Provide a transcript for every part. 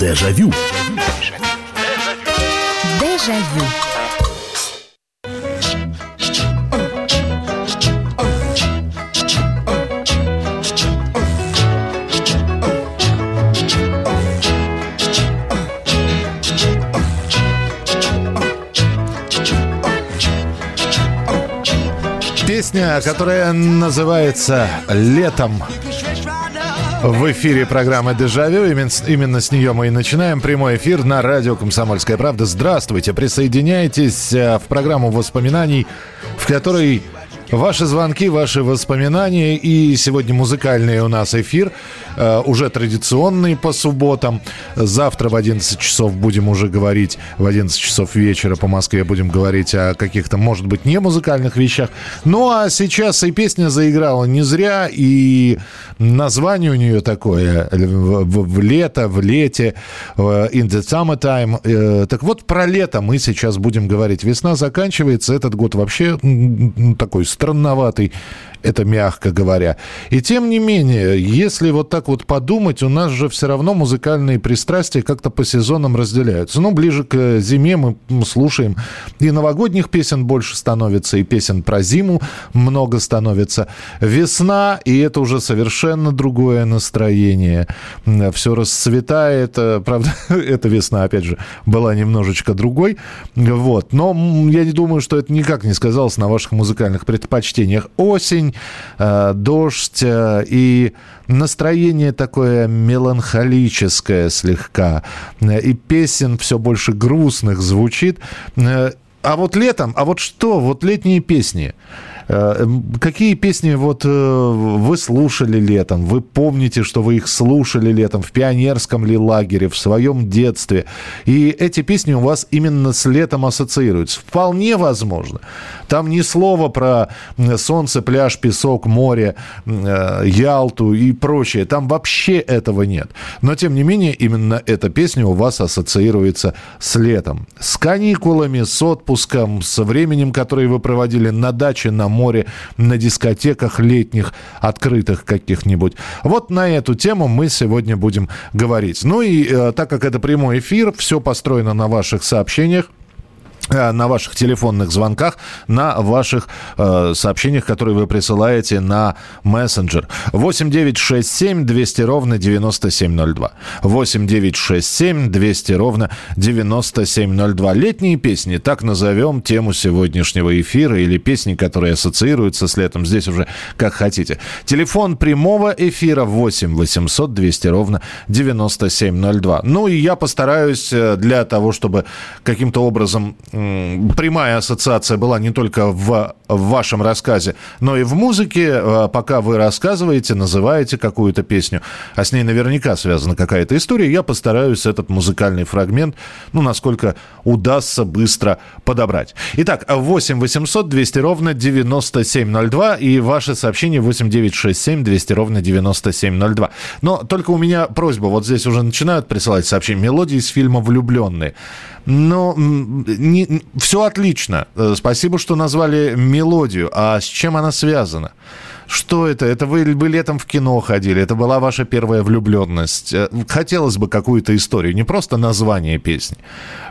Дежавю. Дежавю. Песня, которая называется «Летом». В эфире программы «Дежавю». Именно, именно с нее мы и начинаем прямой эфир на радио «Комсомольская правда». Здравствуйте, присоединяйтесь э, в программу воспоминаний, в которой Ваши звонки, ваши воспоминания и сегодня музыкальный у нас эфир, уже традиционный по субботам. Завтра в 11 часов будем уже говорить, в 11 часов вечера по Москве будем говорить о каких-то, может быть, не музыкальных вещах. Ну а сейчас и песня заиграла не зря, и название у нее такое в, в, в лето, в лете, in the summertime. Э, так вот, про лето мы сейчас будем говорить. Весна заканчивается, этот год вообще такой странноватый, это мягко говоря. И тем не менее, если вот так вот подумать, у нас же все равно музыкальные пристрастия как-то по сезонам разделяются. Ну, ближе к зиме мы слушаем и новогодних песен больше становится, и песен про зиму много становится. Весна, и это уже совершенно другое настроение. Все расцветает. Правда, эта весна, опять же, была немножечко другой. Вот. Но я не думаю, что это никак не сказалось на ваших музыкальных предпочтениях. Осень, э, дождь э, и настроение такое меланхолическое слегка. И песен все больше грустных звучит. Э, а вот летом, а вот что, вот летние песни – какие песни вот э, вы слушали летом? Вы помните, что вы их слушали летом в пионерском ли лагере, в своем детстве? И эти песни у вас именно с летом ассоциируются. Вполне возможно. Там ни слова про солнце, пляж, песок, море, э, Ялту и прочее. Там вообще этого нет. Но, тем не менее, именно эта песня у вас ассоциируется с летом. С каникулами, с отпуском, со временем, которое вы проводили на даче, на море море, на дискотеках летних, открытых каких-нибудь. Вот на эту тему мы сегодня будем говорить. Ну и э, так как это прямой эфир, все построено на ваших сообщениях. Э, на ваших телефонных звонках, на ваших э, сообщениях, которые вы присылаете на мессенджер. 8 9 6 7 200 ровно 9702. 8 9 6 7 200 ровно 9702. Летние песни, так назовем тему сегодняшнего эфира или песни, которые ассоциируются с летом. Здесь уже как хотите. Телефон прямого эфира 8 800 200 ровно 9702. Ну и я постараюсь э, для того, чтобы каким-то образом прямая ассоциация была не только в, в вашем рассказе, но и в музыке. А, пока вы рассказываете, называете какую-то песню, а с ней наверняка связана какая-то история, я постараюсь этот музыкальный фрагмент, ну, насколько удастся быстро подобрать. Итак, 8 800 200 ровно 9702 и ваше сообщение 8 967 200 ровно 9702. Но только у меня просьба, вот здесь уже начинают присылать сообщения, мелодии из фильма «Влюбленные». Но не, все отлично. Э, спасибо, что назвали мелодию. А с чем она связана? Что это? Это вы, вы летом в кино ходили? Это была ваша первая влюбленность? Э, хотелось бы какую-то историю, не просто название песни,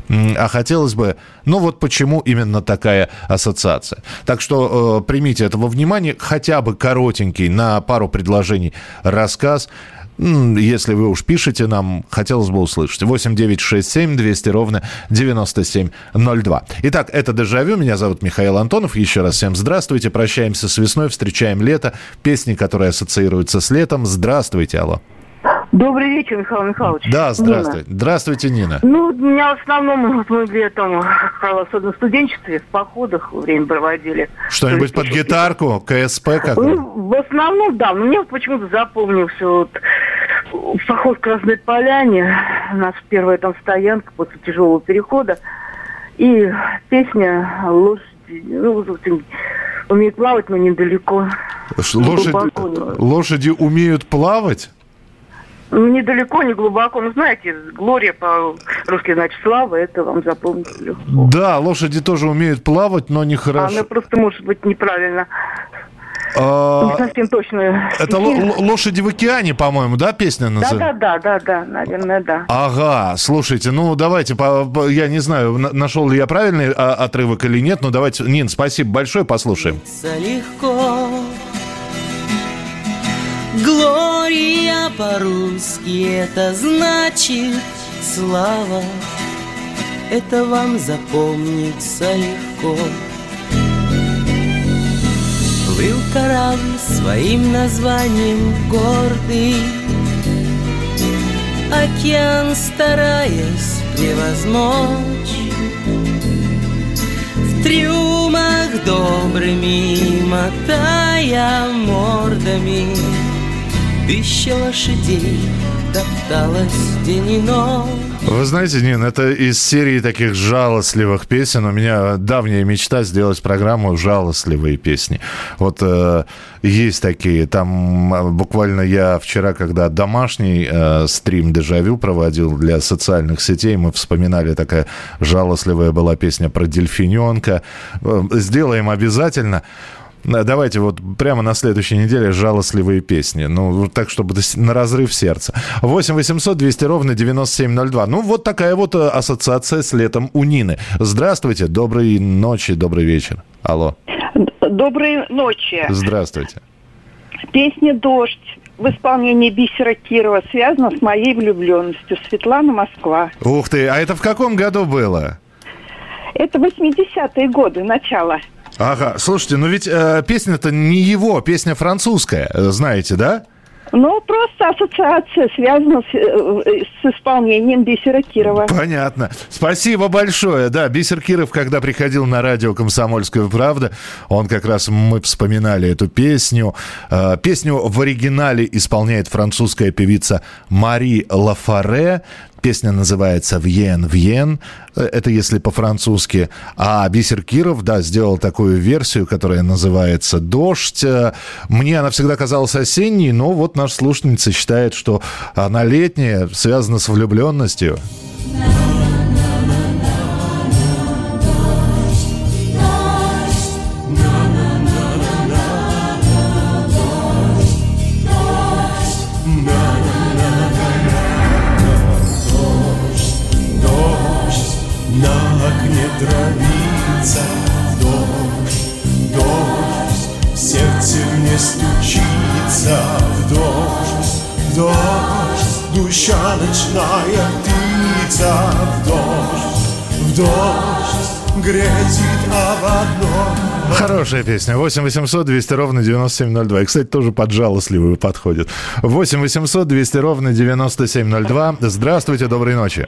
а хотелось бы, ну вот почему именно такая ассоциация. Так что э, примите этого внимания, хотя бы коротенький, на пару предложений рассказ – если вы уж пишете нам, хотелось бы услышать. 8 9 6 7 200 ровно 9702. Итак, это «Дежавю». Меня зовут Михаил Антонов. Еще раз всем здравствуйте. Прощаемся с весной, встречаем лето. Песни, которые ассоциируются с летом. Здравствуйте, алло. Добрый вечер, Михаил Михайлович. Да, здравствуйте. Нина. Здравствуйте, Нина. Ну, у меня в основном мы летом, особенно в студенчестве, в походах время проводили. Что-нибудь под гитарку, КСП как ну, В основном, да. Но мне почему-то запомнился вот поход в Красной Поляне. Нас первая там стоянка после тяжелого перехода. И песня «Лошади». Ну, умеют плавать, но недалеко. Лошади, лошади умеют плавать? Ну, недалеко, не глубоко. Ну, знаете, Глория по-русски значит слава, это вам запомнить легко. Да, лошади тоже умеют плавать, но не хорошо. Она просто может быть неправильно А, совсем точно. Это «Лошади в океане», по-моему, да, песня называется? Да, да, да, да, наверное, да. Ага, слушайте, ну давайте, я не знаю, нашел ли я правильный а, отрывок или нет, но давайте, Нин, спасибо большое, послушаем. Легко. Глория по-русски это значит слава. Это вам запомнится легко. Плыл корабль своим названием гордый. Океан стараясь превозмочь. В трюмах добрыми мотая мордами Тысяча лошадей топталась день и ночь вы знаете, Нин, это из серии таких жалостливых песен. У меня давняя мечта сделать программу «Жалостливые песни». Вот э, есть такие. Там э, буквально я вчера, когда домашний э, стрим «Дежавю» проводил для социальных сетей, мы вспоминали, такая жалостливая была песня про дельфиненка. Э, сделаем обязательно. Давайте вот прямо на следующей неделе жалостливые песни. Ну, так, чтобы на разрыв сердца. 8 800 200 ровно 9702. Ну, вот такая вот э, ассоциация с летом у Нины. Здравствуйте, доброй ночи, добрый вечер. Алло. Доброй ночи. Здравствуйте. Песня «Дождь» в исполнении Бисера Кирова связана с моей влюбленностью. Светлана Москва. Ух ты, а это в каком году было? Это 80-е годы, начало. Ага, слушайте, ну ведь э, песня-то не его, песня французская, э, знаете, да? Ну, просто ассоциация связана с, э, с исполнением Бисера Кирова. Понятно. Спасибо большое. Да, Бисер Киров, когда приходил на радио «Комсомольская правда», он как раз, мы вспоминали эту песню. Э, песню в оригинале исполняет французская певица Мари Лафаре. Песня называется «Вьен, Вьен». Это если по-французски. А Бисер Киров, да, сделал такую версию, которая называется «Дождь». Мне она всегда казалась осенней, но вот наша слушательница считает, что она летняя, связана с влюбленностью. Хорошая песня. 8 800 200 ровно 9702. И, кстати, тоже под жалостливую подходит. 8 800 200 ровно 9702. Здравствуйте, доброй ночи.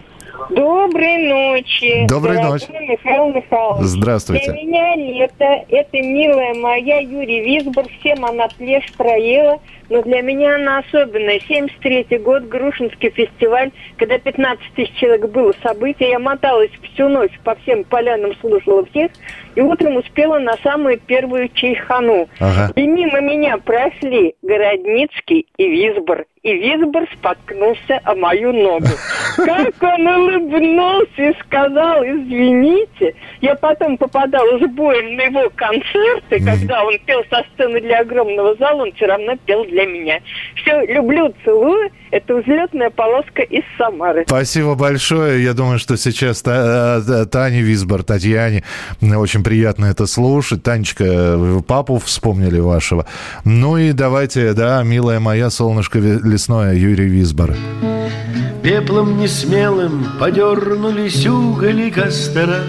Доброй ночи. Доброй ночи. Михаил Михайлович. Здравствуйте. Для меня лето, это милая моя Юрий Висбор, всем она плешь проела, но для меня она особенная. 73-й год, Грушинский фестиваль, когда 15 тысяч человек было событие, я моталась всю ночь по всем полянам, слушала всех, и утром успела на самую первую чайхану. Ага. И мимо меня прошли Городницкий и Висбор. И Висбор споткнулся о мою ногу. Как он улыбнулся и сказал, извините. Я потом попадала с боем на его концерты, когда он пел со сцены для огромного зала, он все равно пел для меня. Все, люблю, целую. Это взлетная полоска из Самары. Спасибо большое. Я думаю, что сейчас э, Тане Висбор, Татьяне очень приятно это слушать. Танечка, папу вспомнили вашего. Ну и давайте, да, милая моя, солнышко лесное, Юрий Висбор. Пеплом несмелым подернулись уголи костра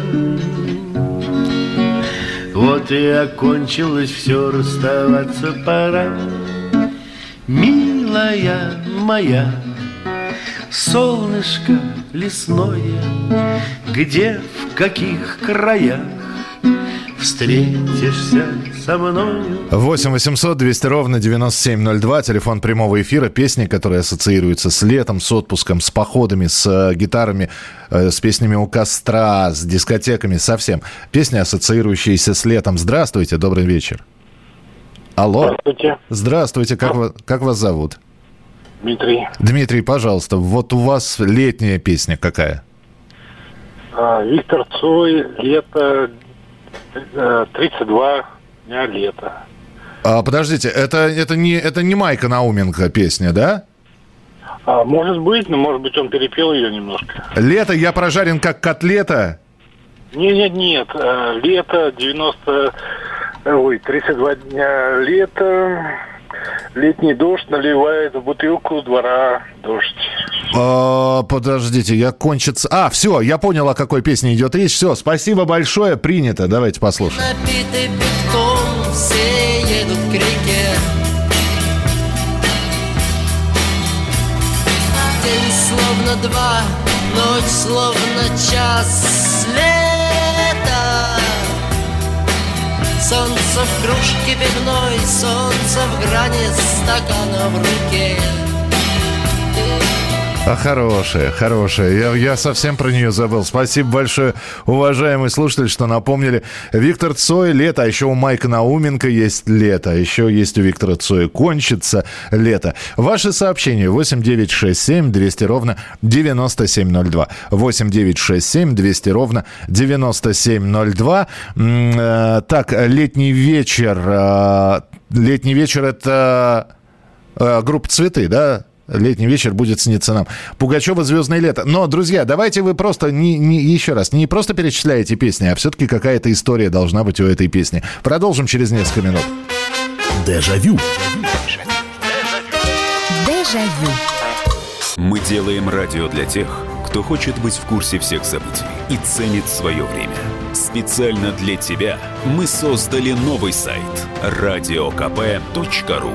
Вот и окончилось все, расставаться пора Милая моя, солнышко лесное Где, в каких краях встретишься со мной. 8 800 200 ровно 9702, телефон прямого эфира, песни, которые ассоциируются с летом, с отпуском, с походами, с э, гитарами, э, с песнями у костра, с дискотеками, совсем. Песни, ассоциирующиеся с летом. Здравствуйте, добрый вечер. Алло. Здравствуйте. Здравствуйте, как, вас, как вас зовут? Дмитрий. Дмитрий, пожалуйста, вот у вас летняя песня какая? А, Виктор Цой, лето 32 дня лета. А, подождите, это, это, не, это не Майка Науменко песня, да? А, может быть, но может быть он перепел ее немножко. Лето, я прожарен как котлета. Нет, нет, нет. А, лето, 90... Ой, 32 дня лета. Летний дождь наливает в бутылку двора дождь. А, подождите, я кончится... А, все, я понял, о какой песне идет речь. Все, спасибо большое, принято. Давайте послушаем. Напиты битком, все едут к реке. День словно два, ночь словно час лета. Солнце в кружке пивной, солнце в грани стакана в руке. А хорошая, хорошая. Я, я совсем про нее забыл. Спасибо большое, уважаемый слушатель, что напомнили. Виктор Цой «Лето», а еще у Майка Науменко есть «Лето», а еще есть у Виктора Цоя «Кончится лето». Ваши сообщения 8967 200 ровно 9702. 8967 200 ровно 9702. М, э, Так, летний вечер. э, Летний вечер это э, группа «Цветы», да? Летний вечер будет сниться нам. Пугачева «Звездное лето». Но, друзья, давайте вы просто, не, не, еще раз, не просто перечисляете песни, а все-таки какая-то история должна быть у этой песни. Продолжим через несколько минут. Дежавю. Дежавю. Мы делаем радио для тех, кто хочет быть в курсе всех событий и ценит свое время. Специально для тебя мы создали новый сайт радиокп.ру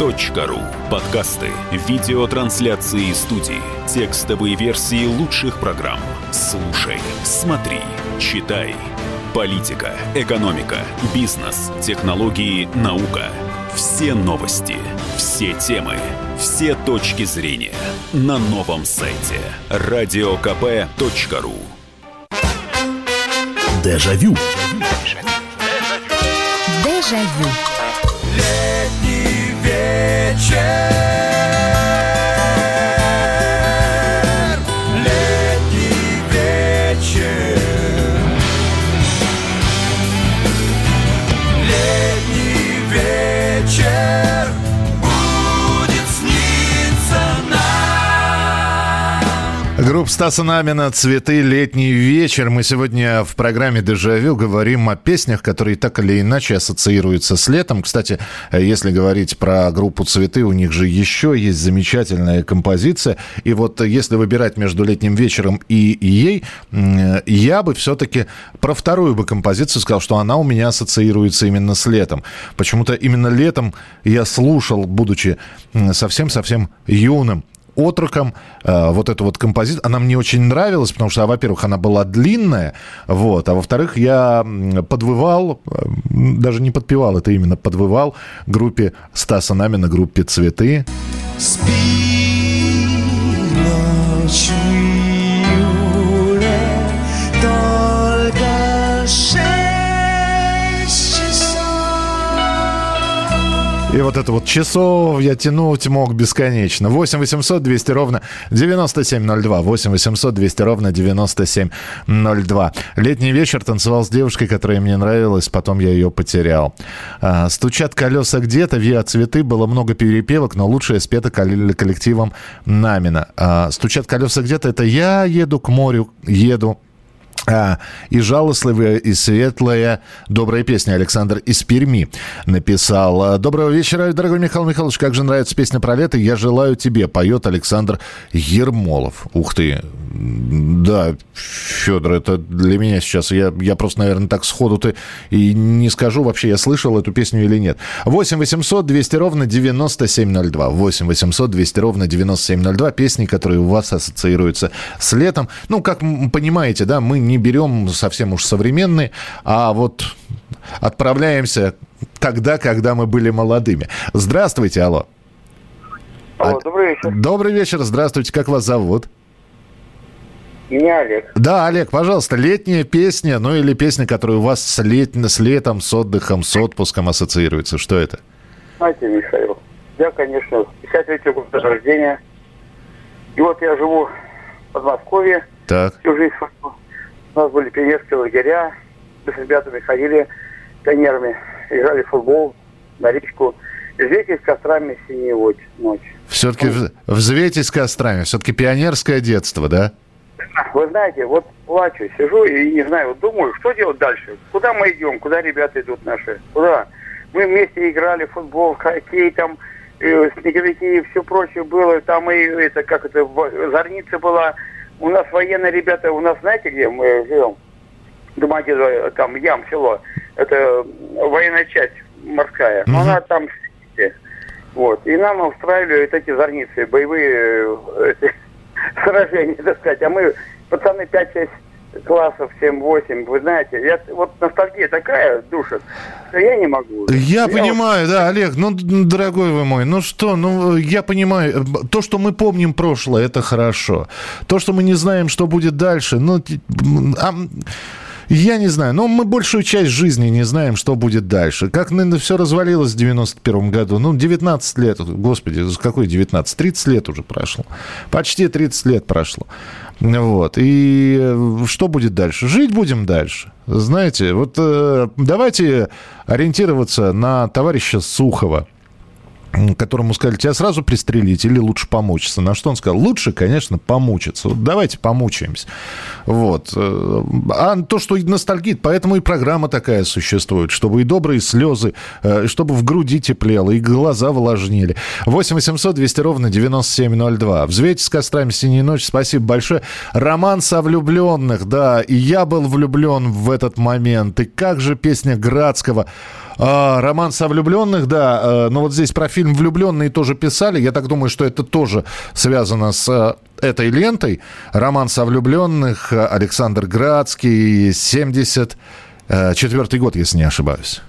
радиокп.ру Подкасты, видеотрансляции студии, текстовые версии лучших программ. Слушай, смотри, читай. Политика, экономика, бизнес, технологии, наука. Все новости, все темы, все точки зрения на новом сайте радиокп.ру Дежавю. Дежавю. Richard. Группа Стаса Намина «Цветы. Летний вечер». Мы сегодня в программе «Дежавю» говорим о песнях, которые так или иначе ассоциируются с летом. Кстати, если говорить про группу «Цветы», у них же еще есть замечательная композиция. И вот если выбирать между «Летним вечером» и ей, я бы все-таки про вторую бы композицию сказал, что она у меня ассоциируется именно с летом. Почему-то именно летом я слушал, будучи совсем-совсем юным, отроком. Э, вот эту вот композицию, она мне очень нравилась, потому что, во-первых, она была длинная, вот, а во-вторых, я подвывал, э, даже не подпевал, это именно подвывал группе Стаса Намина, группе «Цветы». Спи ночью, И вот это вот часов я тянуть мог бесконечно. 8 800 200 ровно 9702. 8 800 200 ровно 9702. Летний вечер танцевал с девушкой, которая мне нравилась, потом я ее потерял. А, Стучат колеса где-то, виа цветы, было много перепевок, но лучшее спето кол- коллективом Намина. А, Стучат колеса где-то, это я еду к морю, еду а, и жалостливая, и светлая, добрая песня. Александр из Перми написал. Доброго вечера, дорогой Михаил Михайлович. Как же нравится песня про лето. Я желаю тебе, поет Александр Ермолов. Ух ты. Да, Федор, это для меня сейчас. Я, я просто, наверное, так сходу-то и не скажу вообще, я слышал эту песню или нет. 8 800 200 ровно 9702. 8 800 200 ровно 9702. Песни, которые у вас ассоциируются с летом. Ну, как понимаете, да, мы не берем совсем уж современные, а вот отправляемся тогда, когда мы были молодыми. Здравствуйте, алло. Алло, А- добрый вечер. Добрый вечер, здравствуйте, как вас зовут? Меня Олег. Да, Олег, пожалуйста, летняя песня, ну или песня, которая у вас с, лет... с летом, с отдыхом, с отпуском ассоциируется. Что это? Знаете, Михаил, я, конечно, 53 год рождения. И вот я живу в Подмосковье Так, всю жизнь. свою. У нас были пионерские лагеря. Мы с ребятами ходили пионерами играли в футбол на речку. Извейте с кострами вот ночь. Все-таки взвейтесь кострами. Все-таки пионерское детство, да? Вы знаете, вот плачу, сижу и не знаю, вот думаю, что делать дальше? Куда мы идем? Куда ребята идут наши? Куда? Мы вместе играли в футбол, в хоккей, там, э, снеговики и все прочее было. Там и это, как это, в- зорница была. У нас военные ребята, у нас, знаете, где мы живем? Домодедово, там, Ям, село. Это военная часть морская. Мгм. она там. Вот. И нам устраивали вот эти зорницы, боевые э, эти, сражения, так сказать. А мы, пацаны, 5-6 классов, 7-8, вы знаете, я, вот ностальгия такая душит, что я не могу. Я вот- понимаю, да, Олег, ну, д- дорогой вы мой, ну что, ну, я понимаю, э, то, что мы помним прошлое, это хорошо. То, что мы не знаем, что будет дальше, ну, а, я не знаю, но мы большую часть жизни не знаем, что будет дальше. Как все развалилось в 91 году, ну, 19 лет, господи, какой 19, 30 лет уже прошло. Почти 30 лет прошло. Вот. И э, что будет дальше? Жить будем дальше. Знаете, вот э, давайте ориентироваться на товарища Сухова, которому сказали, тебя сразу пристрелить или лучше помучиться. На что он сказал? Лучше, конечно, помучиться. Вот давайте помучаемся. Вот. Э, А то, что ностальгит, поэтому и программа такая существует, чтобы и добрые слезы, э, чтобы в груди теплело, и глаза влажнели. 8 800 200 ровно 9702. Взвейте с кострами «Синяя ночь». Спасибо большое. Роман со влюбленных, да, и я был влюблен в этот момент. И как же песня Градского а, роман со влюбленных, да. э, Но вот здесь про фильм «Влюбленные» тоже писали. Я так думаю, что это тоже связано с э, этой лентой. Роман со влюбленных, э, Александр Градский, 74 год, если не ошибаюсь.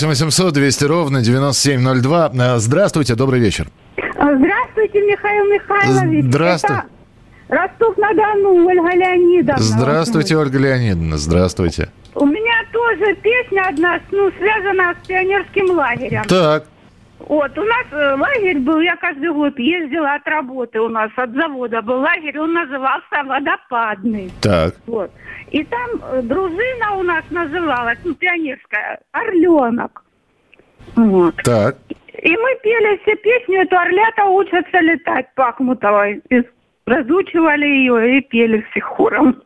8 800 200 ровно 9702. Э, Здравствуйте, добрый вечер. Здравствуйте, Михаил Михайлович. Здравствуй. Это Ростов-на-Дону, Ольга Леонидовна. Здравствуйте, Ольга Леонидовна, здравствуйте. У меня тоже песня одна, ну, связана с пионерским лагерем. Так, Вот, у нас э, лагерь был, я каждый год ездила от работы у нас, от завода был лагерь, он назывался «Водопадный». так. Вот. И там э, дружина у нас называлась, ну, пионерская, «Орленок». Вот. Так. И мы пели все песню, эту «Орлята учатся летать» Пахмутовой. И разучивали ее и пели все хором.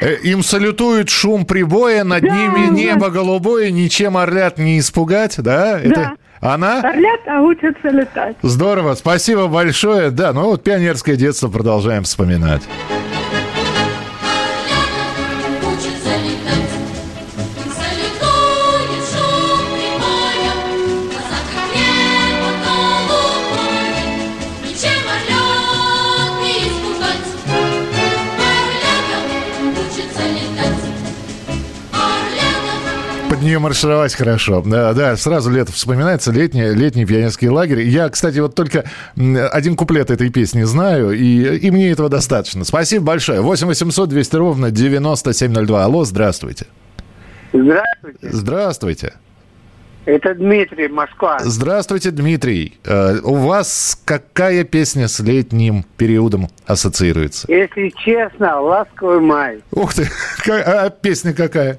Э, Им салютует шум прибоя, над Да, ними да. небо голубое, ничем орлят не испугать, да? Это она? Орлята учатся летать. Здорово, спасибо большое. Да, ну вот пионерское детство продолжаем вспоминать. Нее маршировать хорошо. Да, да, сразу лето вспоминается, летний, летний пионерский лагерь. Я, кстати, вот только один куплет этой песни знаю, и, и мне этого достаточно. Спасибо большое. 8 800 200 ровно 9702. Алло, здравствуйте. Здравствуйте, Здравствуйте. это Дмитрий, Москва. Здравствуйте, Дмитрий. Э, у вас какая песня с летним периодом ассоциируется? Если честно, «Ласковый май». Ух ты, а песня какая?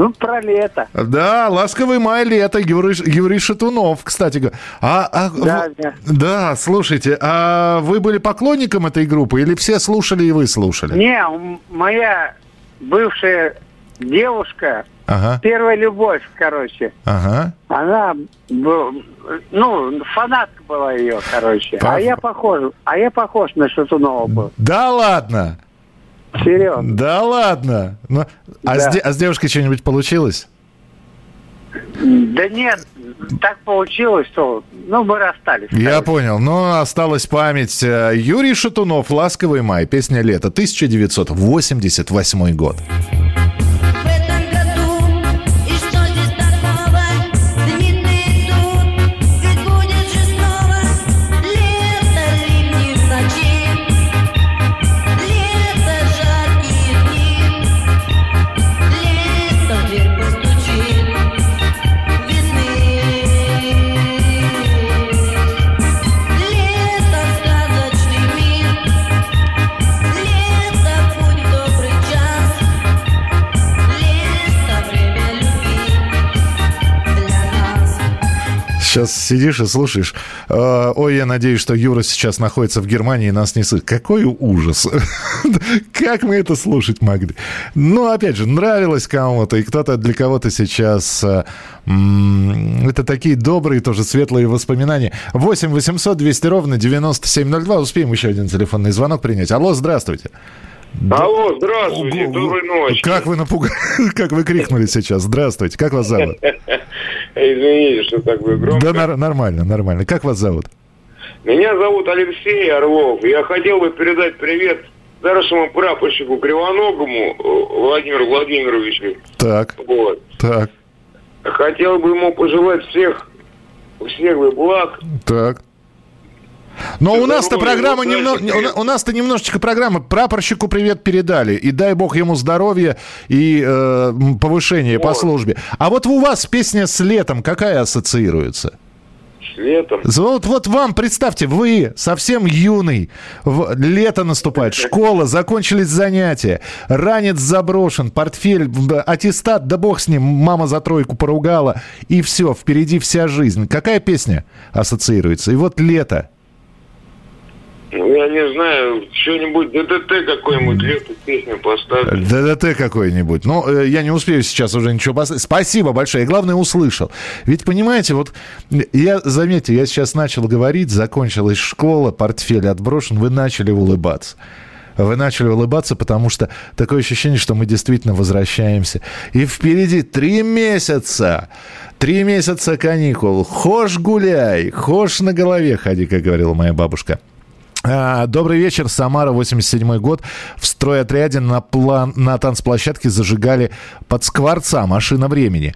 Ну, про лето. Да, «Ласковый май, лето», Юрий, Юрий Шатунов, кстати говоря. А, а, Да, в- да. да, слушайте, а вы были поклонником этой группы или все слушали и вы слушали? Не, моя бывшая девушка, Ага, первая любовь, короче, ага. она, бу- ну, фанатка была ее, короче. По- А я похож, а я похож на Шатунова был. Да ладно? Серьезно. Да ладно? Ну, а, Да. С, а с девушкой что-нибудь получилось? Да нет, так получилось, что ну, мы расстались. Я понял. Но осталась память. Э, Юрий Шатунов «Ласковый май». Песня «Лето». 1988 год. Сейчас сидишь и слушаешь. Э, Ой, я надеюсь, что Юра сейчас находится в Германии и нас не слышит. Какой ужас. Как мы это слушать могли? Ну, опять же, нравилось кому-то, и кто-то для кого-то сейчас... э, Это такие добрые, тоже светлые воспоминания. 8 800 200 ровно 9702. Успеем еще один телефонный звонок принять. Алло, здравствуйте. Алло, здравствуйте, доброй ночи. Как вы напугали, как вы крикнули сейчас. Здравствуйте, как вас зовут? Извините, что так вы громко. Да нар- нормально, нормально. Как вас зовут? Меня зовут Алексей Орлов. Я хотел бы передать привет старшему прапорщику Кривоногому э, Владимиру Владимировичу. Так, Вот. так, Хотел бы ему пожелать всех, всех благ. так. Но у нас-то программа немного, у нас-то немножечко программа. Прапорщику привет передали. И дай бог ему здоровья и э, м, повышения по Вот. службе. А вот у вас песня с летом какая ассоциируется? С летом. Вот, вот вам, представьте, вы совсем юный, в- лето наступает, школа, закончились занятия, ранец заброшен, портфель, аттестат, да бог с ним, мама за тройку поругала, и все, впереди вся жизнь. Какая песня ассоциируется? И вот лето. Ну, я не знаю, что-нибудь ДДТ какой-нибудь лето песню поставить. ДДТ какой-нибудь. Ну, э, я не успею сейчас уже ничего поставить. Спасибо большое. И главное, услышал. Ведь, понимаете, вот я, заметьте, я сейчас начал говорить, закончилась школа, портфель отброшен, вы начали улыбаться. Вы начали улыбаться, потому что такое ощущение, что мы действительно возвращаемся. И впереди три месяца. Три месяца каникул. Хошь гуляй, хошь на голове ходи, как говорила моя бабушка. А, Добрый вечер, Самара, 87 год. В стройотряде на, план, на танцплощадке зажигали под скворца «Машина времени».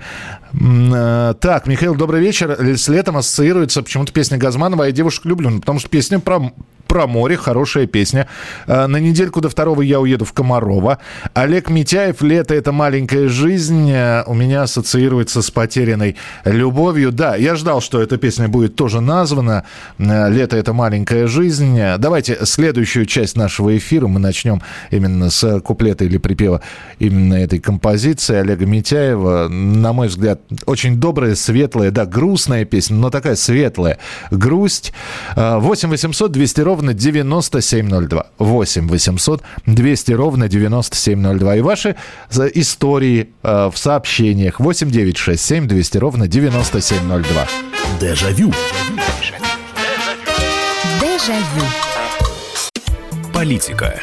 Э, Так, Михаил, добрый вечер. С летом ассоциируется почему-то песня Газманова «Я девушек люблю», ну, потому что песня про, про море, хорошая песня. А, На недельку до второго я уеду в Комарова. Олег Митяев «Лето – это маленькая жизнь» э, у меня ассоциируется с потерянной любовью. Да, я ждал, что эта песня будет тоже названа. Э, «Лето – это маленькая жизнь». Давайте следующую часть нашего эфира мы начнем именно с куплета или припева именно этой композиции Олега Митяева. На мой взгляд, очень добрая, светлая, да, грустная песня, но такая светлая. Грусть. Э, 8 800 200 ровно 9702. 8 800 200 ровно 9702. И ваши за- истории э, в сообщениях 8 9 6 7 200 ровно 9702. Дежавю. Дежавю. Политика.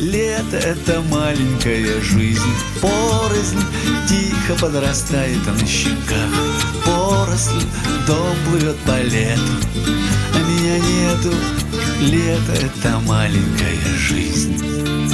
Лето — это маленькая жизнь, порознь Тихо подрастает на щеках Поросль, дом плывет по лету. А меня нету, лето — это маленькая жизнь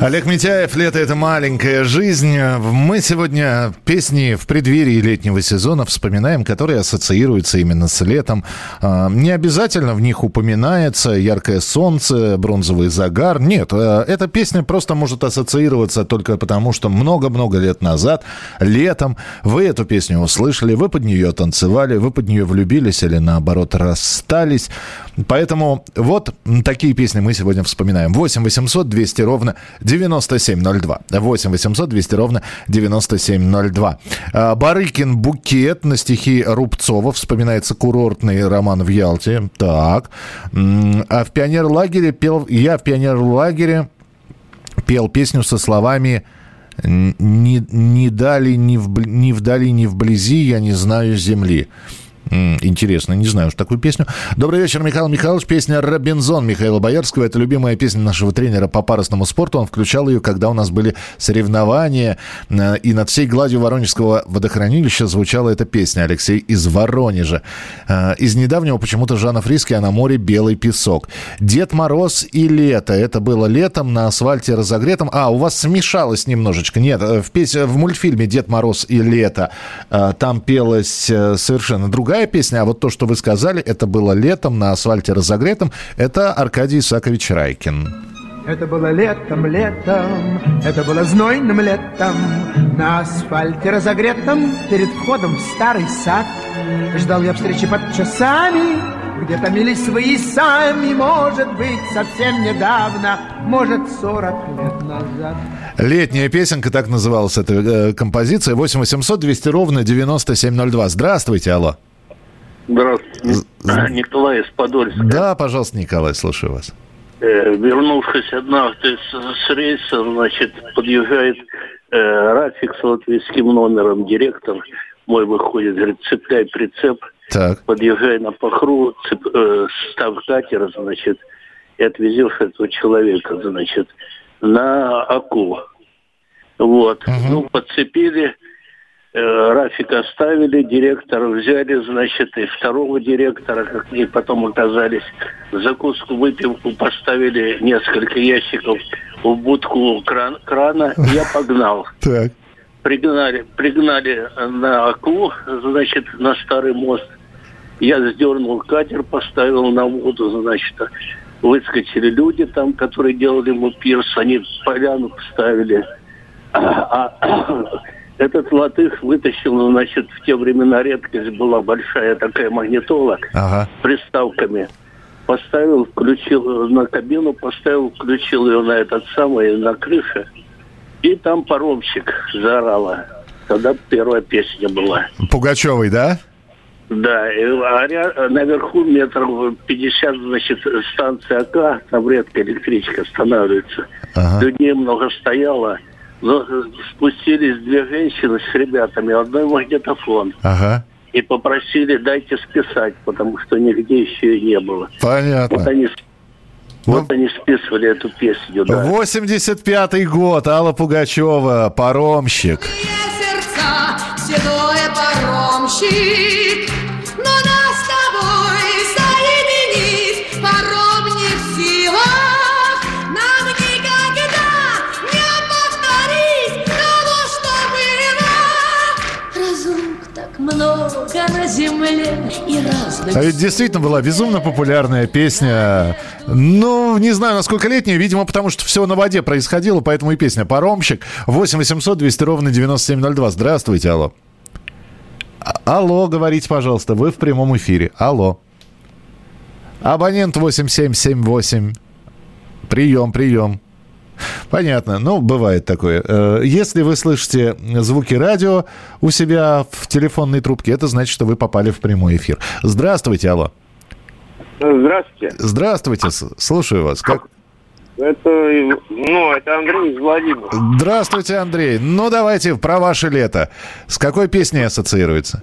Олег Митяев, «Лето – это маленькая жизнь». Мы сегодня песни в преддверии летнего сезона вспоминаем, которые ассоциируются именно с летом. А, Не обязательно в них упоминается яркое солнце, бронзовый загар. Нет, а, эта песня просто может ассоциироваться только потому, что много-много лет назад, летом, вы эту песню услышали, вы под нее танцевали, вы под нее влюбились или наоборот расстались. Поэтому вот такие песни мы сегодня вспоминаем. 8 800 200 ровно 9702. 8 800 200 ровно 9702. А, Барыкин «Букет» на стихи Рубцова. Вспоминается курортный роман в Ялте. Так. А в пионерлагере пел... Я в пионерлагере пел песню со словами «Не, не дали ни, в, ни вдали, ни вблизи, я не знаю земли». Интересно, не знаю уж такую песню. Добрый вечер, Михаил Михайлович. Песня «Робинзон» Михаила Боярского. Это любимая песня нашего тренера по парусному спорту. Он включал ее, когда у нас были соревнования. И над всей гладью Воронежского водохранилища звучала эта песня. Алексей из Воронежа. Э, Из недавнего почему-то Жанна Фриски, а на море белый песок. Дед Мороз и лето. Это было летом на асфальте разогретом. А, у вас смешалось немножечко. Нет, э, в, пес... в мультфильме «Дед Мороз и лето» э, там пелась совершенно другая песня, а вот то, что вы сказали, это было летом на асфальте разогретом, это Аркадий Исакович Райкин. Это было летом, летом, это было знойным летом На асфальте разогретом перед входом в старый сад Ждал я встречи под часами, где томились свои сами Может быть, совсем недавно, может, сорок лет назад Летняя песенка, так называлась эта э, композиция. 8 800 200 ровно 9702. Здравствуйте, алло. Здравствуйте. Николай из Подольска. Да, пожалуйста, Николай, слушаю вас. Э, вернувшись однажды с, с рейса, значит, подъезжает э, Рафик с латвийским номером, директор мой выходит, говорит, цепляй прицеп, Так. подъезжай на похру, цеп, э, став катера, значит, и отвезешь этого человека, значит, на Аку. Вот. Ну, подцепили, э, Рафик оставили, директора взяли, значит, и второго директора, как мне потом оказались, закуску, выпивку поставили несколько ящиков в будку кран- крана, и я погнал. Так. Пригнали, пригнали на Аку, значит, на старый мост. Я сдернул катер, поставил на воду, значит, выскочили люди там, которые делали ему пирс, они поляну поставили. А, а этот латых вытащил, значит, в те времена редкость была большая такая магнитола Ага. с приставками. Поставил, включил на кабину, поставил, включил ее на этот самый, на крыше. И там паромщик заорала. Тогда первая песня была. Пугачевый, да? Да, и, а ря- наверху метров 50, значит, станция АК, там редко электричка останавливается. Людей много стояло. Но э, спустились две женщины с ребятами, одной магнитофон. Ага. И попросили, дайте списать, потому что нигде еще и не было. Понятно. Вот они, вот они списывали эту песню, да. 85-й год, Алла Пугачева, паромщик. сердца, седой паромщик, много на земле и разных А ведь действительно была безумно популярная песня. Ну, не знаю, насколько летняя. Видимо, потому что все на воде происходило, поэтому и песня «Паромщик». 8 800 200 ровно 9702. Здравствуйте, алло. А- Алло, говорите, пожалуйста, вы в прямом эфире. Алло. Абонент 8778. Прием, прием. Понятно. Ну, бывает такое. Э, Если вы слышите звуки радио у себя в телефонной трубке, это значит, что вы попали в прямой эфир. Здравствуйте, алло. Здравствуйте. Здравствуйте, слушаю вас. Как... Это, ну, это Андрей из Владимира. Здравствуйте, Андрей. Ну, давайте про ваше лето. С какой песней ассоциируется?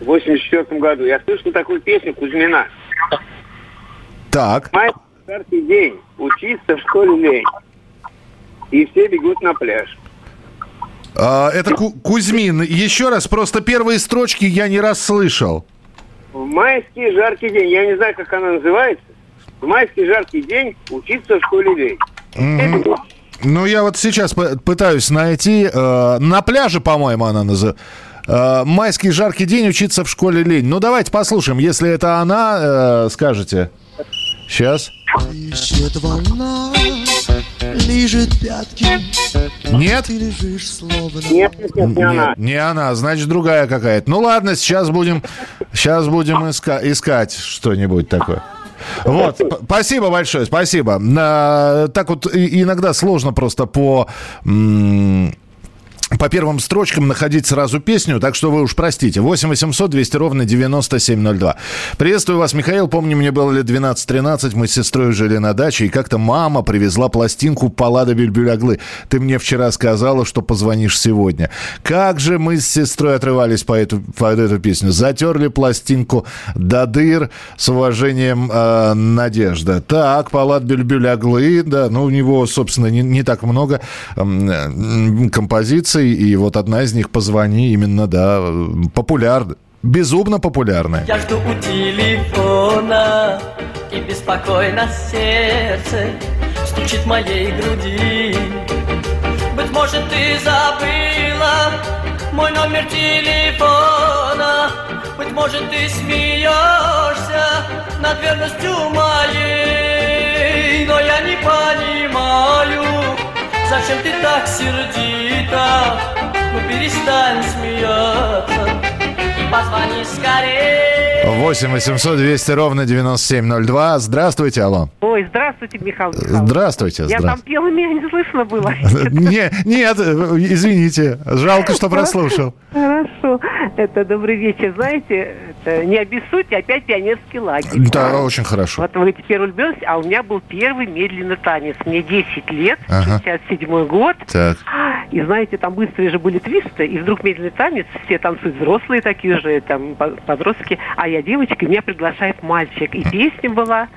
В 84 году я слышал такую песню Кузьмина. Так. Май жаркий день, учиться в школе лень. И все бегут на пляж. А, это Ку- Кузьмин. Еще раз, просто первые строчки я не расслышал. В майский жаркий день, я не знаю, как она называется. В майский жаркий день учиться в школе лень. Мгм. Ну, я вот сейчас пытаюсь найти. э, на пляже, по-моему, она называется. майский жаркий день учиться в школе лень. Ну, давайте послушаем. Если это она, э, скажете. Сейчас. Ищет волна, лежит пятки. Нет? Ты лежишь словно... Нет, нет, нет, не она. Не она, значит, другая какая-то. Ну ладно, сейчас будем, сейчас будем иска- искать что-нибудь такое. Вот, спасибо большое, спасибо. Так вот иногда сложно просто по... по первым строчкам находить сразу песню, так что вы уж простите. 8 800 200 ровно 9702. Приветствую вас, Михаил. Помню, мне было лет 12-13, мы с сестрой жили на даче, и как-то мама привезла пластинку Паллада Бюльбюляглы. Ты мне вчера сказала, что позвонишь сегодня. Как же мы с сестрой отрывались по эту, по эту песню. Затерли пластинку до дыр. С уважением, э, Надежда. Так, Паллад Бюльбюляглы, да, ну, у него, собственно, не, не так много м, м, композиций, и вот одна из них «Позвони» именно, да, популярна. Безумно популярная. Я жду у телефона И беспокойно сердце Стучит моей груди Быть может, ты забыла Мой номер телефона Быть может, ты смеешься Над верностью моей Но я не понимаю Зачем ты так сердита? Ну перестань смеяться. Позвони скорее 8 800 200 ровно 9702. Здравствуйте, алло. Ой, здравствуйте, Михаил Михайлович. Здравствуйте, Я там пела, меня не слышно было. Не, нет, извините. Жалко, что прослушал. Хорошо. Это добрый вечер. Знаете, не обессудьте, опять пионерский лагерь. Да, очень хорошо. Вот вы теперь влюбились, а у меня был первый медленный танец. Мне 10 лет, Ага. 67 год. Так. И знаете, там быстрые же были твисты, и вдруг медленный танец, все танцуют взрослые такие же, там, по- подростки, а я девочка, меня приглашает мальчик. И песня была,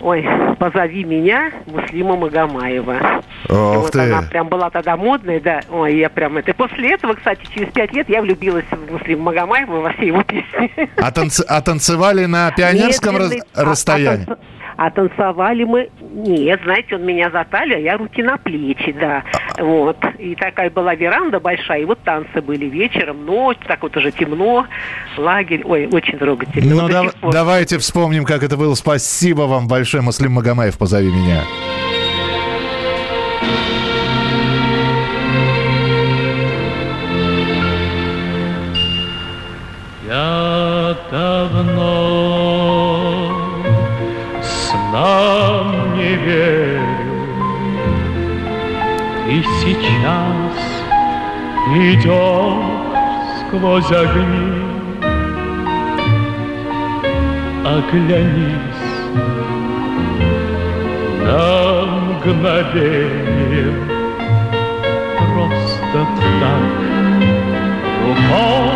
ой, «Позови меня» Муслима Магомаева. Ох вот ты. она прям была тогда модная, да. Ой, я прям это. И после этого, кстати, через пять лет я влюбилась в Муслима Магомаева во все его песни. А, танц- а танцевали на пионерском раз- Медленный- а- расстоянии? А, танц- а танцевали мы... Нет, знаете, он меня за талию, а я руки на плечи, да. Вот. И такая была веранда большая, и вот танцы были вечером, ночь, так вот уже темно, лагерь. Ой, очень трогательно. Ну, Вот да- давайте вспомним, как это было. Спасибо вам большое, Муслим Магомаев, позови меня. Я давно снам не верю, И сейчас идешь сквозь огни. Оглянись на мгновение, Просто так рукой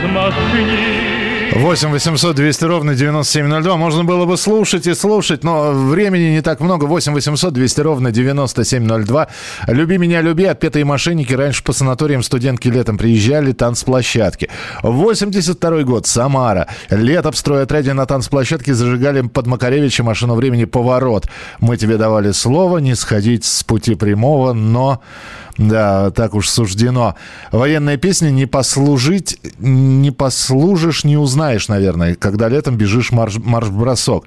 взмахни. 8 800 200 ровно 9702. Можно было бы слушать и слушать, но времени не так много. 8 800 200 ровно 9702. «Люби меня, люби» отпетые мошенники. Раньше по санаториям студентки летом приезжали, танцплощадки. 82 год, Самара. Лето в стройотряде на танцплощадке зажигали под Макаревича машину времени «Поворот». Мы тебе давали слово не сходить с пути прямого, но... Да, так уж суждено. Военная песня «Не послужить, не послужишь, не узнаешь», наверное, когда летом бежишь марш- марш-бросок.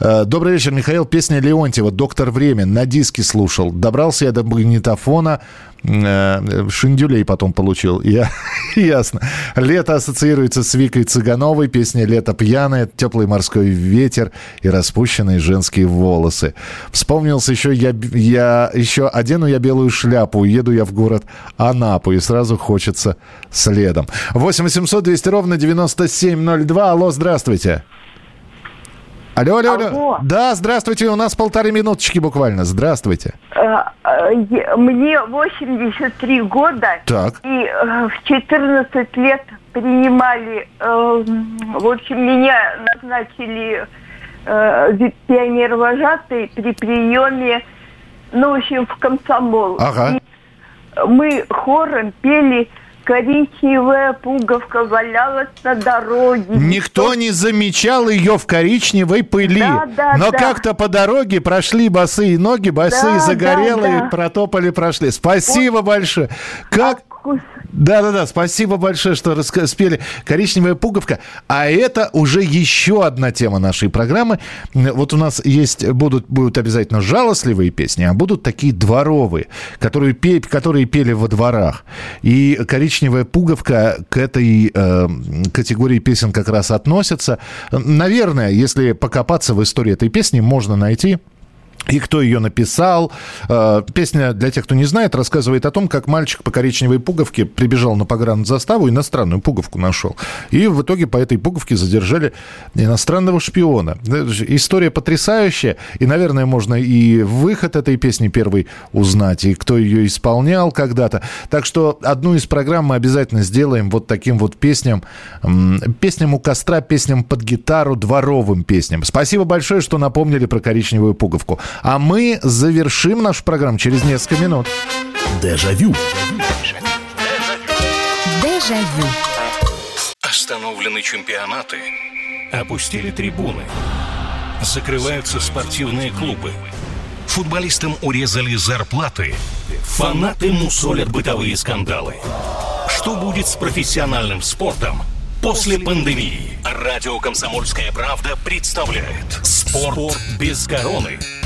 Э, Добрый вечер, Михаил. Песня Леонтьева «Доктор Время». На диске слушал. Добрался я до магнитофона. Э, Шиндюлей потом получил. Я, ясно. Лето ассоциируется с Викой Цыгановой. Песня «Лето пьяное», «Теплый морской ветер» и распущенные женские волосы. Вспомнился еще я, я еще одену я белую шляпу, еду я в город Анапу, и сразу хочется следом. 8 800 200 ровно 9702. Алло, здравствуйте. Алло, алло, алло. Алло. Да, здравствуйте, у нас полторы минуточки буквально. Здравствуйте. Э, э, Мне 83 года. Так. И э, в 14 лет принимали, в общем, меня назначили пионер-вожатый при приеме, ну, в общем, в комсомол. Ага. И мы хором пели «Коричневая пуговка валялась на дороге». Никто не замечал ее в коричневой пыли. Да, да, Но да. как-то по дороге прошли босые ноги, босые Да, загорелые, да, да. протопали, прошли. Спасибо большое. Как... Да-да-да, спасибо большое, что раска- спели «Коричневая пуговка». А это уже еще одна тема нашей программы. Вот у нас есть, будут, будут обязательно жалостливые песни, а будут такие дворовые, которые, пе- которые пели во дворах. И «Коричневая коричневая пуговка к этой э, категории песен как раз относится. Наверное, если покопаться в истории этой песни, можно найти и кто ее написал. Э, Песня, для тех, кто не знает, рассказывает о том, как мальчик по коричневой пуговке прибежал на погранзаставу, иностранную пуговку нашел. И в итоге по этой пуговке задержали иностранного шпиона. Э, История потрясающая. И, наверное, можно и выход этой песни первый узнать, и кто ее исполнял когда-то. Так что одну из программ мы обязательно сделаем вот таким вот песням. Песням у костра, песням под гитару, дворовым песням. Спасибо большое, что напомнили про коричневую пуговку. А мы завершим нашу программу через несколько минут. Дежавю. Дежавю. Остановлены чемпионаты. Опустили трибуны. Закрываются спортивные клубы. Футболистам урезали зарплаты. Фанаты мусолят бытовые скандалы. Что будет с профессиональным спортом после пандемии? Радио «Комсомольская правда» представляет «Спорт без короны»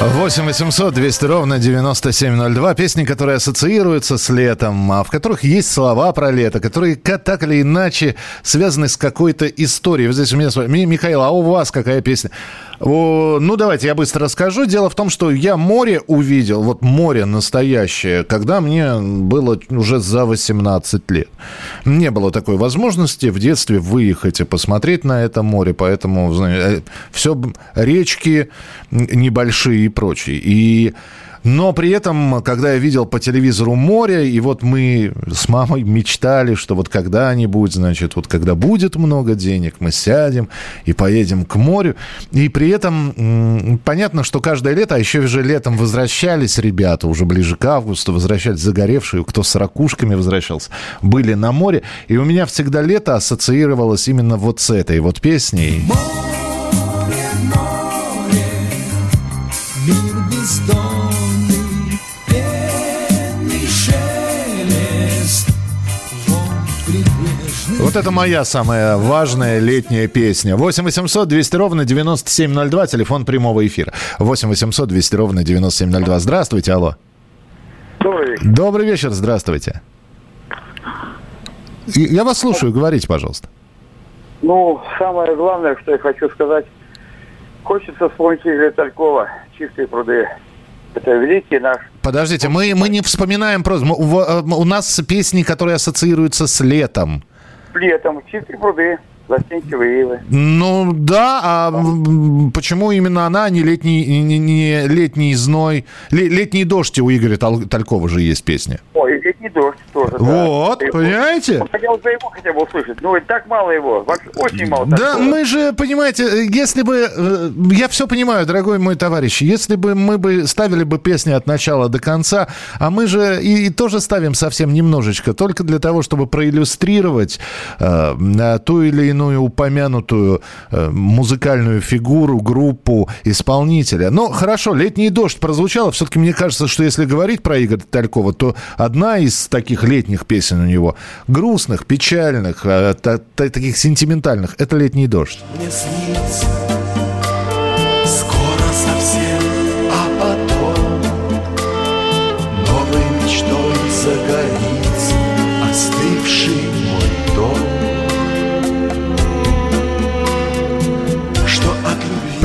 8 800 200 ровно 9702. Песни, которые ассоциируются с летом, а в которых есть слова про лето, которые так или иначе связаны с какой-то историей. Вот здесь у меня спрашивают, «Ми- Михаил, а у вас какая песня? О, ну, давайте я быстро расскажу. Дело в том, что я море увидел, вот море настоящее, когда мне было уже за 18 лет. Не было такой возможности в детстве выехать и посмотреть на это море, поэтому, все речки небольшие и прочее. И но при этом, когда я видел по телевизору море, и вот мы с мамой мечтали, что вот когда-нибудь, значит, вот когда будет много денег, мы сядем и поедем к морю. И при этом понятно, что каждое лето, а еще же летом возвращались ребята, уже ближе к августу, возвращались загоревшие, кто с ракушками возвращался, были на море. И у меня всегда лето ассоциировалось именно вот с этой вот песней. Мир Вот это моя самая важная летняя песня. 8 800 200 ровно 9702, телефон прямого эфира. 8 800 200 ровно 9702. Здравствуйте, алло. Добрый Добрый вечер, здравствуйте. Я вас слушаю, говорите, пожалуйста. Ну, самое главное, что я хочу сказать, хочется вспомнить Игоря Талькова «Чистые пруды». Это великий наш Подождите, мы, мы не вспоминаем просто. в- э, У нас песни, которые ассоциируются с летом. Летом «Чистые пруды», «Застенчивые ивы». Ну да, а почему именно она, а не летний, не, не летний зной? Ле- летний дождь у Игоря Тал- Талькова же есть песня. Ой, и летний дождь тоже. да. Вот, Его- понимаете? Ну, Хотел бы его хотя бы услышать. Ну, и так мало его. Очень мало. Да, Талькова. мы же, понимаете, если бы... э, Я все понимаю, дорогой мой товарищ, если бы мы бы ставили бы песни от начала до конца, а мы же и, и тоже ставим совсем немножечко, только для того, чтобы проиллюстрировать э, э, ту или иную упомянутую э, музыкальную фигуру, группу, исполнителя. Но хорошо, «Летний дождь» прозвучало. Все-таки мне кажется, что если говорить про Игоря Талькова, то одна из таких летних песен у него, грустных, печальных, э, та- та- таких сентиментальных, это «Летний дождь». Мне снится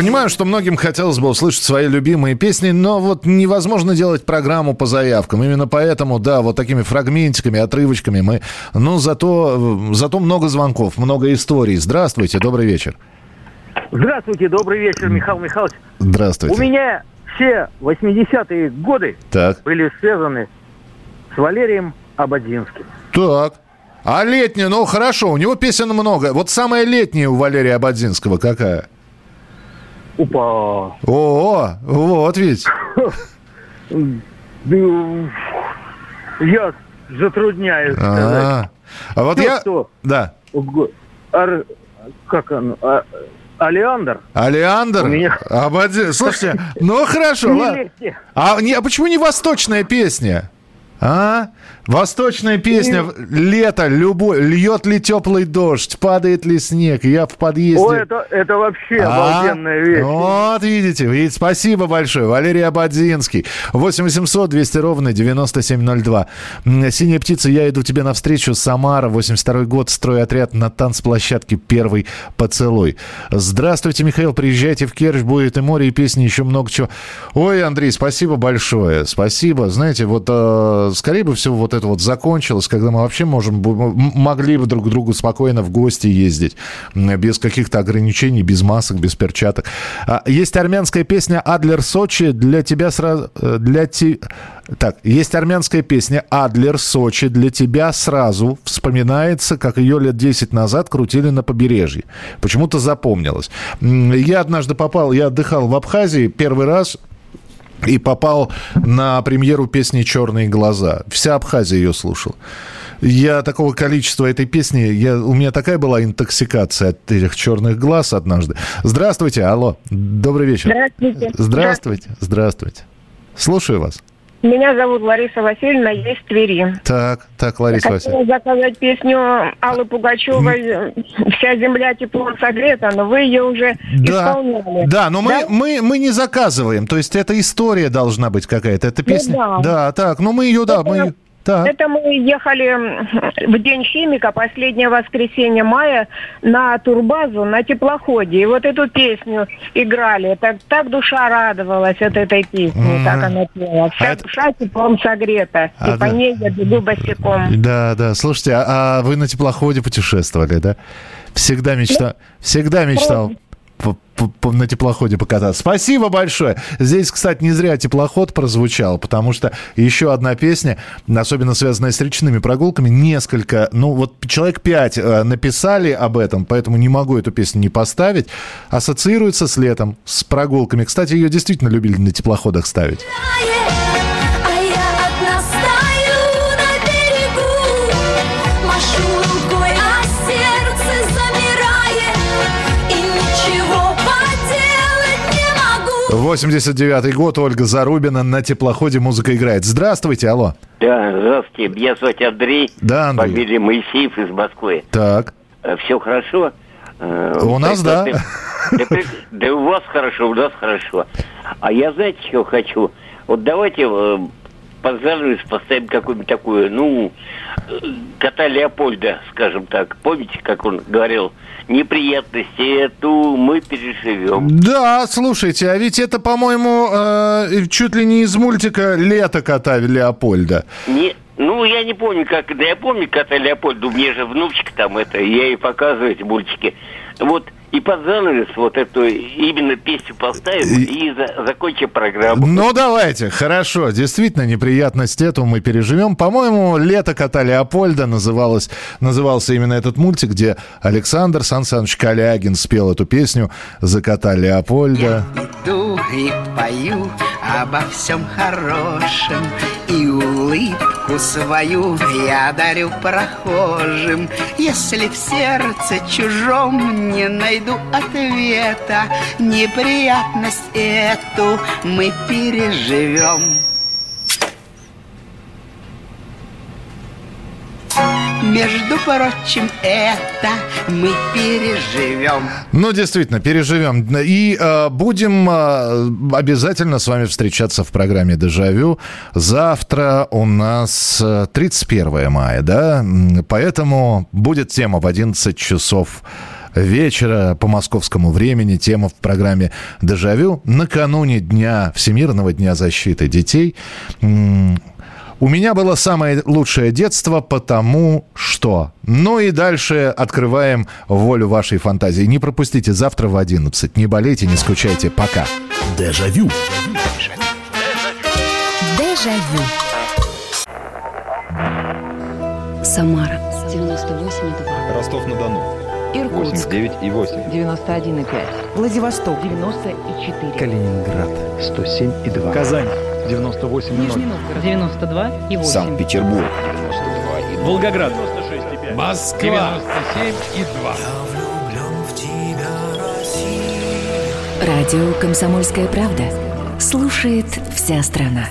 Понимаю, что многим хотелось бы услышать свои любимые песни, но вот невозможно делать программу по заявкам. Именно поэтому, да, вот такими фрагментиками, отрывочками мы... Ну, зато, зато много звонков, много историй. Здравствуйте, добрый вечер. Здравствуйте, добрый вечер, Михаил Михайлович. Здравствуйте. У меня все 80-е годы Так. были связаны с Валерием Ободзинским. Так. А летнюю, ну хорошо, у него песен много. Вот самая летняя у Валерия Абадзинского какая? Опа. О, вот ведь. Ну, Я затрудняюсь сказать. А, а вот я... Да. Как он? А- Алеандр? Алеандр? У меня-. Слушайте, ну хорошо. Вместе. А, не, а почему не восточная песня? А? Восточная песня «Лето», любой, льет ли теплый дождь, падает ли снег, я в подъезде... О, это, это вообще А? обалденная вещь. Вот, видите, видите, спасибо большое. Валерий Абадзинский. 8 800 200 ровно 9702. М, «Синяя птица, я иду тебе навстречу». Самара, 82 год, стройотряд на танцплощадке «Первый поцелуй». Здравствуйте, Михаил, приезжайте в Керчь, будет и море, и песни, еще много чего. Ой, Андрей, спасибо большое, спасибо. Знаете, вот э, скорее бы всего вот это вот закончилось, когда мы вообще можем, могли бы друг к другу спокойно в гости ездить, без каких-то ограничений, без масок, без перчаток. А, Есть армянская песня «Адлер Сочи» для тебя сразу... э, Для ти... Так, есть армянская песня «Адлер Сочи» для тебя сразу вспоминается, как ее лет 10 назад крутили на побережье. Почему-то запомнилось. Я однажды попал, я отдыхал в Абхазии первый раз, и попал на премьеру песни «Черные глаза». Вся Абхазия ее слушала. Я такого количества этой песни, я, у меня такая была интоксикация от этих черных глаз однажды. Здравствуйте, алло, добрый вечер. Здравствуйте. Здравствуйте, здравствуйте. Слушаю вас. Меня зовут Лариса Васильевна, есть Твери. Так, так, Лариса Васильевна. Хотела заказать песню Аллы Пугачевой «Вся земля теплом согрета», но вы ее уже Да, исполняли. да, но мы, Да? Мы, мы не заказываем, то есть это история должна быть какая-то, это Ну песня. да. да, так, ну мы ее, да, мы... Так. Это мы ехали в День химика, последнее воскресенье мая, на турбазу, на теплоходе. И вот эту песню играли. Так, так душа радовалась от этой песни, Мгм. как она пела. Вся душа теплом согрета. А, и по да. ней я бегу босиком. Да, да. Слушайте, а, а вы на теплоходе путешествовали, да? Всегда мечтал, всегда мечтал по- по- по- на теплоходе покататься. Спасибо большое. Здесь, кстати, не зря теплоход прозвучал, потому что еще одна песня, особенно связанная с речными прогулками, несколько, ну вот человек пять э, написали об этом, поэтому не могу эту песню не поставить. Ассоциируется с летом, с прогулками. Кстати, ее действительно любили на теплоходах ставить. А я одна стою на берегу, машу 89 год, Ольга Зарубина на теплоходе музыка играет. Здравствуйте, алло. Да, здравствуйте. Меня зовут Андрей. Да, Андрей. Фамилия Моисеев из Москвы. Так. Все хорошо? Э, У нас, да. Да, при- да у вас хорошо, у нас хорошо. А я, знаете, что хочу? Вот давайте занавес поставим какую-нибудь такую, ну, э, кота Леопольда, скажем так. Помните, как он говорил, неприятности эту мы переживем. Да, слушайте, а ведь это, по-моему, э, чуть ли не из мультика «Лето кота Леопольда». Не, ну, я не помню, как... Да я помню кота Леопольда, у меня же внучка там это, я ей показываю эти мультики. Вот, и под занавес вот эту именно песню поставим и, за- закончим программу. Ну, давайте, хорошо. Действительно, неприятность эту мы переживем. По-моему, «Лето кота Леопольда» называлось, назывался именно этот мультик, где Александр Сан Саныч Калягин спел эту песню за кота Леопольда. Иду и пою обо всем хорошем И улыбку свою я дарю прохожим. Если в сердце чужом не найду ответа Неприятность эту мы переживем Между прочим, это мы переживем Ну, действительно, переживем. И э, будем э, обязательно с вами встречаться в программе «Дежавю». Завтра у нас э, 31 мая, да? Поэтому будет тема в 11 часов вечера по московскому времени. Тема в программе «Дежавю» накануне Дня Всемирного Дня защиты детей. У меня было самое лучшее детство, потому что... Ну и дальше открываем волю вашей фантазии. Не пропустите завтра в 11. Не болейте, не скучайте. Пока. Дежавю. Дежавю. Самара 98,2. Ростов-на-Дону. Иркутск. 89 и 8. 91,5. Владивосток. 94. Калининград. 107 и 2. Казань. 98 Нижний Новгород. 92 и 8. Санкт-Петербург. 92 и 2. Волгоград. 96 и 5. Москва. 97 и 2. Радио «Комсомольская правда» слушает вся страна.